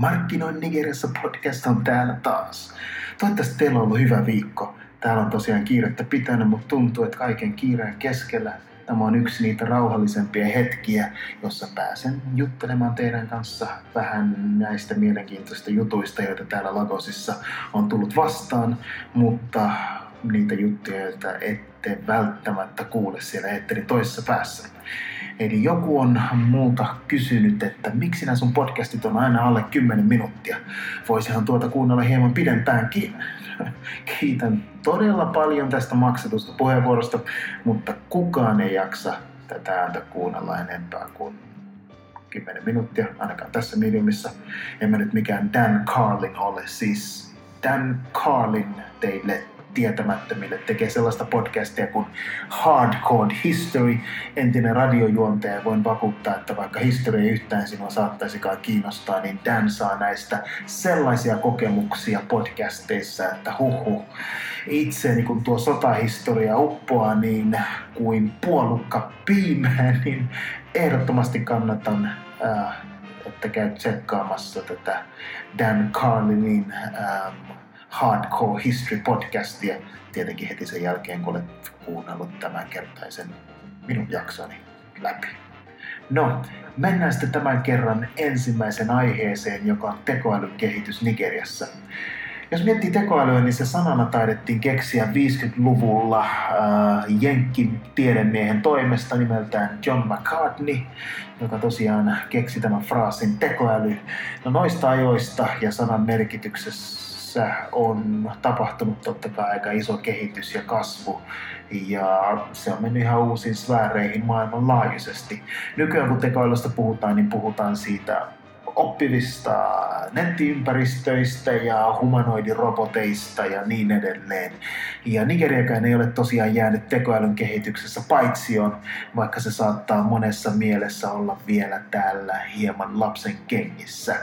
Markkinoin Nigeriassa podcast on täällä taas. Toivottavasti teillä on ollut hyvä viikko. Täällä on tosiaan kiirettä pitänyt, mutta tuntuu, että kaiken kiireen keskellä tämä on yksi niitä rauhallisempia hetkiä, jossa pääsen juttelemaan teidän kanssa vähän näistä mielenkiintoista jutuista, joita täällä Lagosissa on tullut vastaan, mutta niitä juttuja, joita ette välttämättä kuule siellä Etterin toisessa päässä. Eli joku on multa kysynyt, että miksi nämä sun podcastit on aina alle 10 minuuttia. Voisihan tuota kuunnella hieman pidempäänkin. Kiitän todella paljon tästä maksetusta puheenvuorosta, mutta kukaan ei jaksa tätä ääntä kuunnella enempää kuin 10 minuuttia, ainakaan tässä mediumissa. En mä nyt mikään Dan Carlin ole, siis Dan Carlin teille tietämättömille tekee sellaista podcastia kuin Hardcore History, entinen radiojuontaja. Voin vakuuttaa, että vaikka historia ei yhtään sinua saattaisikaan kiinnostaa, niin Dan saa näistä sellaisia kokemuksia podcasteissa, että huhu. Itseäni kun tuo sotahistoria uppoaa niin kuin puolukka piimään, niin ehdottomasti kannatan äh, että käy tsekkaamassa tätä Dan Carlinin ähm, Hardcore History podcastia tietenkin heti sen jälkeen, kun olet kuunnellut tämän kertaisen minun jaksoni läpi. No, mennään sitten tämän kerran ensimmäisen aiheeseen, joka on tekoälyn kehitys Nigeriassa. Jos miettii tekoälyä, niin se sanana taidettiin keksiä 50-luvulla äh, Jenkin tiedemiehen toimesta nimeltään John McCartney, joka tosiaan keksi tämän fraasin tekoäly. No noista ajoista ja sanan merkityksessä missä on tapahtunut totta kai aika iso kehitys ja kasvu ja se on mennyt ihan uusiin sfääreihin maailmanlaajuisesti. Nykyään kun tekoälystä puhutaan, niin puhutaan siitä oppivista nettiympäristöistä ja humanoidiroboteista ja niin edelleen. Ja Nigeriakään ei ole tosiaan jäänyt tekoälyn kehityksessä paitsioon, vaikka se saattaa monessa mielessä olla vielä täällä hieman lapsen kengissä.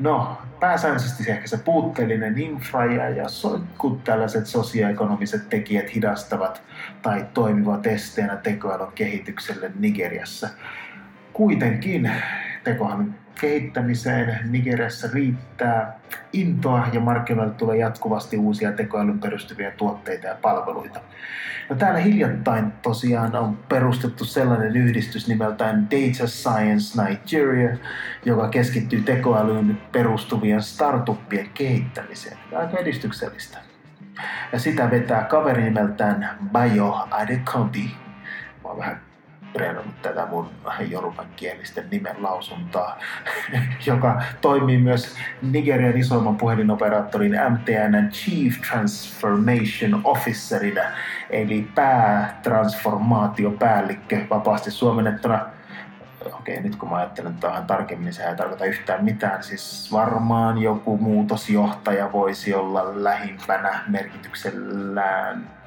No, pääsääntöisesti ehkä se puutteellinen infra ja, ja sotkut tällaiset sosioekonomiset tekijät hidastavat tai toimivat esteenä tekoälyn kehitykselle Nigeriassa. Kuitenkin tekoälyn kehittämiseen Nigeriassa riittää intoa ja markkinoille tulee jatkuvasti uusia tekoälyn perustuvia tuotteita ja palveluita. No täällä hiljattain tosiaan on perustettu sellainen yhdistys nimeltään Data Science Nigeria, joka keskittyy tekoälyyn perustuvien startuppien kehittämiseen. Aika edistyksellistä. Ja sitä vetää kaveri nimeltään Bayo Adekobi. Mä oon vähän treenannut tätä mun kielisten nimen lausuntaa, joka toimii myös Nigerian isoimman puhelinoperaattorin MTN Chief Transformation Officerina, eli päätransformaatiopäällikkö vapaasti suomennettuna okei, nyt kun mä ajattelen tähän tarkemmin, niin se ei tarkoita yhtään mitään. Siis varmaan joku muutosjohtaja voisi olla lähimpänä merkityksellään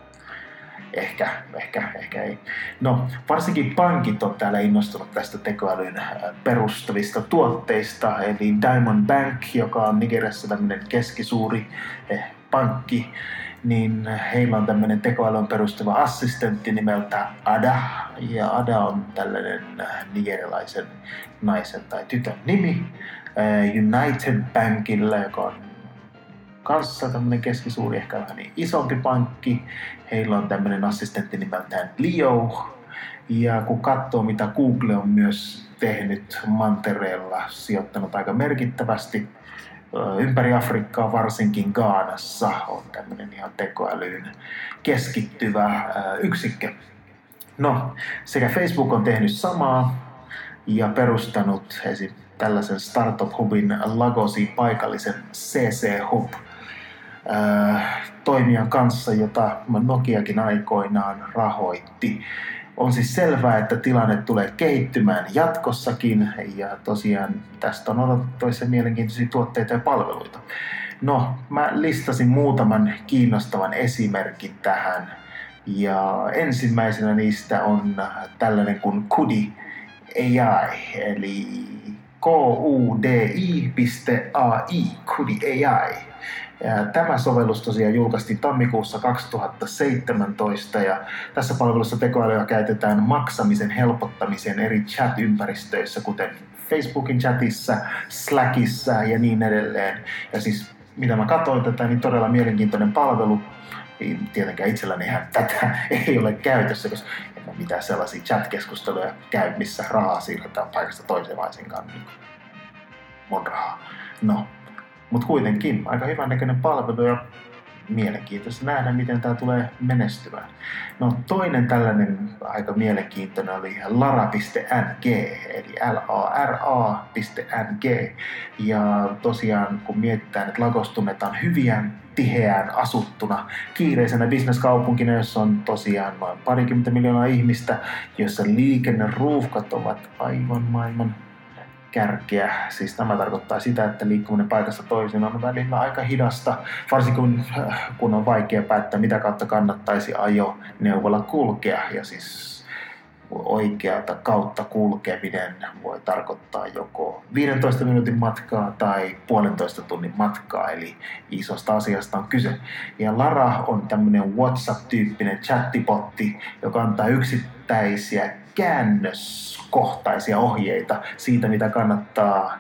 Ehkä, ehkä, ehkä ei. No, varsinkin pankit on täällä innostunut tästä tekoälyn äh, perustuvista tuotteista, eli Diamond Bank, joka on Nigeriassa tämmöinen keskisuuri eh, pankki, niin heillä on tämmöinen tekoälyn perustuva assistentti nimeltä Ada, ja Ada on tällainen äh, nigerilaisen naisen tai tytön nimi. Äh, United Bankilla, joka on kanssa tämmöinen keskisuuri, ehkä vähän niin isompi pankki. Heillä on tämmöinen assistentti nimeltään Leo. Ja kun katsoo, mitä Google on myös tehnyt Mantereella, sijoittanut aika merkittävästi ympäri Afrikkaa, varsinkin Gaanassa, on tämmöinen ihan tekoälyyn keskittyvä yksikkö. No, sekä Facebook on tehnyt samaa ja perustanut esim. tällaisen startup-hubin Lagosin paikallisen CC Hub, toimijan kanssa, jota Nokiakin aikoinaan rahoitti. On siis selvää, että tilanne tulee kehittymään jatkossakin ja tosiaan tästä on odotettavissa mielenkiintoisia tuotteita ja palveluita. No, mä listasin muutaman kiinnostavan esimerkin tähän ja ensimmäisenä niistä on tällainen kuin Kudi AI, eli K-U-D-I.ai, Kudi AI tämä sovellus tosiaan julkaistiin tammikuussa 2017 ja tässä palvelussa tekoälyä käytetään maksamisen helpottamiseen eri chat-ympäristöissä, kuten Facebookin chatissa, Slackissa ja niin edelleen. Ja siis mitä mä katsoin tätä, niin todella mielenkiintoinen palvelu. Tietenkään itselläni ihan tätä ei ole käytössä, koska en mä mitään sellaisia chat-keskusteluja käy, missä rahaa siirretään paikasta toiseen laisinkaan. Niin mun rahaa. No, mutta kuitenkin aika hyvän näköinen palvelu ja mielenkiintoista nähdä, miten tämä tulee menestymään. No toinen tällainen aika mielenkiintoinen oli lara.ng, eli lara.ng. Ja tosiaan kun mietitään, että Lagos tunnetaan hyvän tiheään asuttuna kiireisenä bisneskaupunkina, jossa on tosiaan noin parikymmentä miljoonaa ihmistä, jossa liikenneruuhkat ovat aivan maailman kärkeä. Siis tämä tarkoittaa sitä, että liikkuminen paikasta toiseen on välillä aika hidasta, varsinkin kun, kun on vaikea päättää, mitä kautta kannattaisi ajo neuvolla kulkea. Ja siis oikealta kautta kulkeminen voi tarkoittaa joko 15 minuutin matkaa tai puolentoista tunnin matkaa, eli isosta asiasta on kyse. Ja Lara on tämmöinen WhatsApp-tyyppinen chattipotti, joka antaa yksittäisiä käännöskohtaisia ohjeita siitä, mitä kannattaa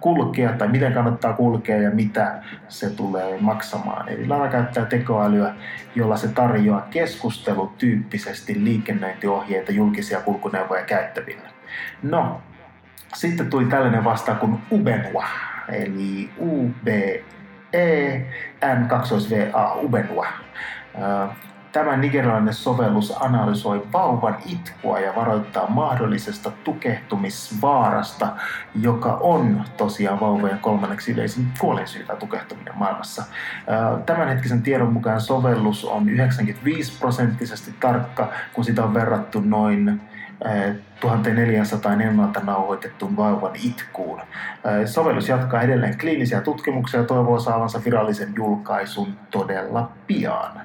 kulkea tai miten kannattaa kulkea ja mitä se tulee maksamaan. Eli Lara käyttää tekoälyä, jolla se tarjoaa keskustelutyyppisesti liikennöintiohjeita julkisia kulkuneuvoja käyttäville. No, sitten tuli tällainen vastaan kuin Ubenua, eli U B E N 2 V A Ubenua. Tämä nigerialainen sovellus analysoi vauvan itkua ja varoittaa mahdollisesta tukehtumisvaarasta, joka on tosiaan vauvojen kolmanneksi yleisin kuolinsyy tukehtuminen maailmassa. Tämänhetkisen tiedon mukaan sovellus on 95 prosenttisesti tarkka, kun sitä on verrattu noin 1400 ennalta nauhoitettuun vauvan itkuun. Sovellus jatkaa edelleen kliinisiä tutkimuksia ja toivoo saavansa virallisen julkaisun todella pian.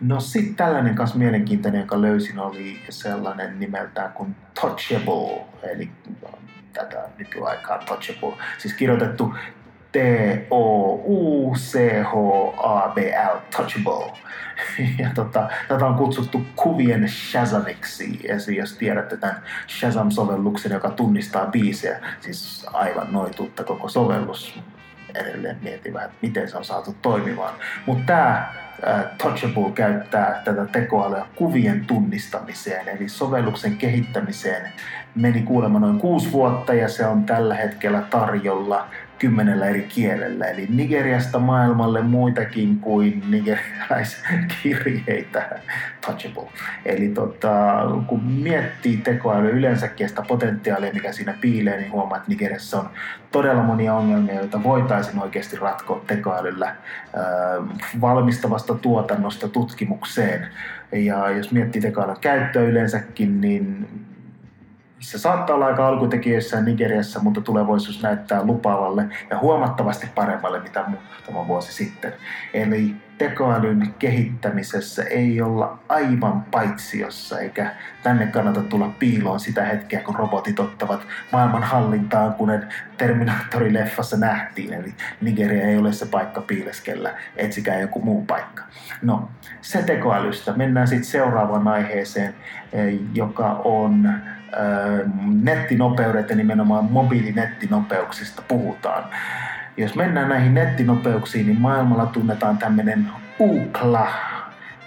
No sitten tällainen kanssa mielenkiintoinen, joka löysin, oli sellainen nimeltään kuin Touchable, eli tätä nykyaikaa Touchable, siis kirjoitettu T-O-U-C-H-A-B-L, Touchable. Ja tota, tätä on kutsuttu kuvien Shazamiksi, Eli jos tiedätte tämän Shazam-sovelluksen, joka tunnistaa biisejä, siis aivan noitutta koko sovellus, edelleen mietin että miten se on saatu toimimaan. Mutta tämä Touchable käyttää tätä tekoälyä kuvien tunnistamiseen, eli sovelluksen kehittämiseen. Meni kuulemma noin kuusi vuotta ja se on tällä hetkellä tarjolla kymmenellä eri kielellä. Eli Nigeriasta maailmalle muitakin kuin nigerialaiskirjeitä. Touchable. Eli tota, kun miettii tekoälyä yleensäkin sitä potentiaalia, mikä siinä piilee, niin huomaa, että Nigeriassa on todella monia ongelmia, joita voitaisiin oikeasti ratkoa tekoälyllä valmistavasta tuotannosta tutkimukseen. Ja jos miettii tekoälyn käyttöä yleensäkin, niin se saattaa olla aika alkutekijöissä Nigeriassa, mutta tulevaisuus näyttää lupaavalle ja huomattavasti paremmalle mitä muutama vuosi sitten. Eli tekoälyn kehittämisessä ei olla aivan paitsiossa, eikä tänne kannata tulla piiloon sitä hetkeä, kun robotit ottavat maailman hallintaan, kun Terminaattori-leffassa nähtiin. Eli Nigeria ei ole se paikka piileskellä, etsikää joku muu paikka. No, se tekoälystä. Mennään sitten seuraavaan aiheeseen, eh, joka on nettinopeudet ja nimenomaan mobiilinettinopeuksista puhutaan. Jos mennään näihin nettinopeuksiin, niin maailmalla tunnetaan tämmöinen UCLA,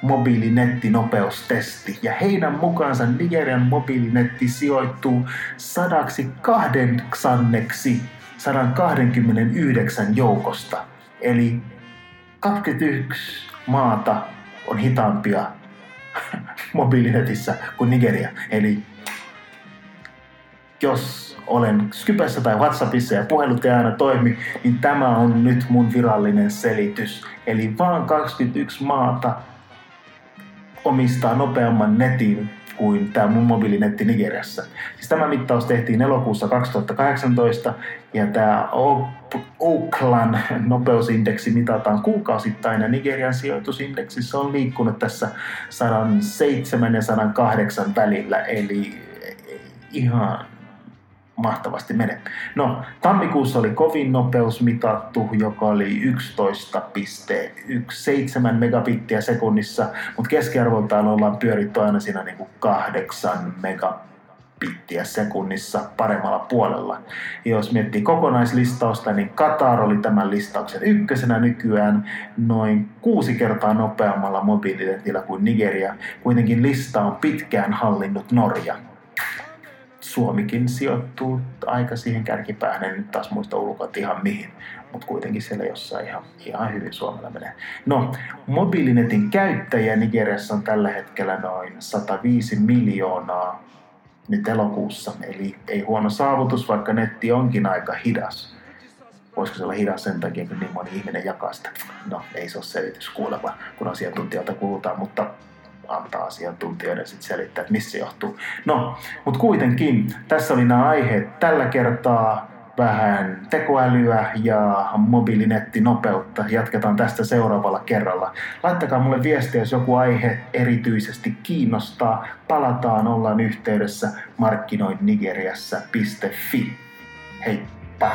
mobiilinettinopeustesti. Ja heidän mukaansa Nigerian mobiilinetti sijoittuu sadaksi kahdeksanneksi 129 joukosta. Eli 21 maata on hitaampia mobiilinetissä kuin Nigeria. Eli jos olen Skypessä tai WhatsAppissa ja puhelut ei aina toimi, niin tämä on nyt mun virallinen selitys. Eli vaan 21 maata omistaa nopeamman netin kuin tämä mun mobiilinetti Nigeriassa. Siis tämä mittaus tehtiin elokuussa 2018 ja tämä Oakland nopeusindeksi mitataan kuukausittain ja Nigerian sijoitusindeksissä on liikkunut tässä 107 ja 108 välillä eli ihan mahtavasti mene. No, tammikuussa oli kovin nopeus mitattu, joka oli 11,17 megabittiä sekunnissa, mutta keskiarvoltaan ollaan pyöritty aina siinä niin kuin 8 megabittiä bittiä sekunnissa paremmalla puolella. Ja jos miettii kokonaislistausta, niin Qatar oli tämän listauksen ykkösenä nykyään noin kuusi kertaa nopeammalla mobiilitentillä kuin Nigeria. Kuitenkin lista on pitkään hallinnut Norja. Suomikin sijoittuu aika siihen kärkipäähän, en nyt taas muista ulkoa ihan mihin, mutta kuitenkin siellä jossain ihan, ihan hyvin Suomella menee. No, mobiilinetin käyttäjiä Nigeriassa on tällä hetkellä noin 105 miljoonaa nyt elokuussa, eli ei huono saavutus, vaikka netti onkin aika hidas. Voisiko se olla hidas sen takia, kun niin moni ihminen jakaa sitä? No, ei se ole selitys kuulemma, kun asiantuntijoilta kuulutaan, mutta antaa asiantuntijoiden sitten selittää, että missä se johtuu. No, mutta kuitenkin, tässä oli nämä aiheet tällä kertaa vähän tekoälyä ja mobiilinettinopeutta. Jatketaan tästä seuraavalla kerralla. Laittakaa mulle viestiä, jos joku aihe erityisesti kiinnostaa. Palataan, ollaan yhteydessä markkinoin Nigeriassa.fi. Heippa!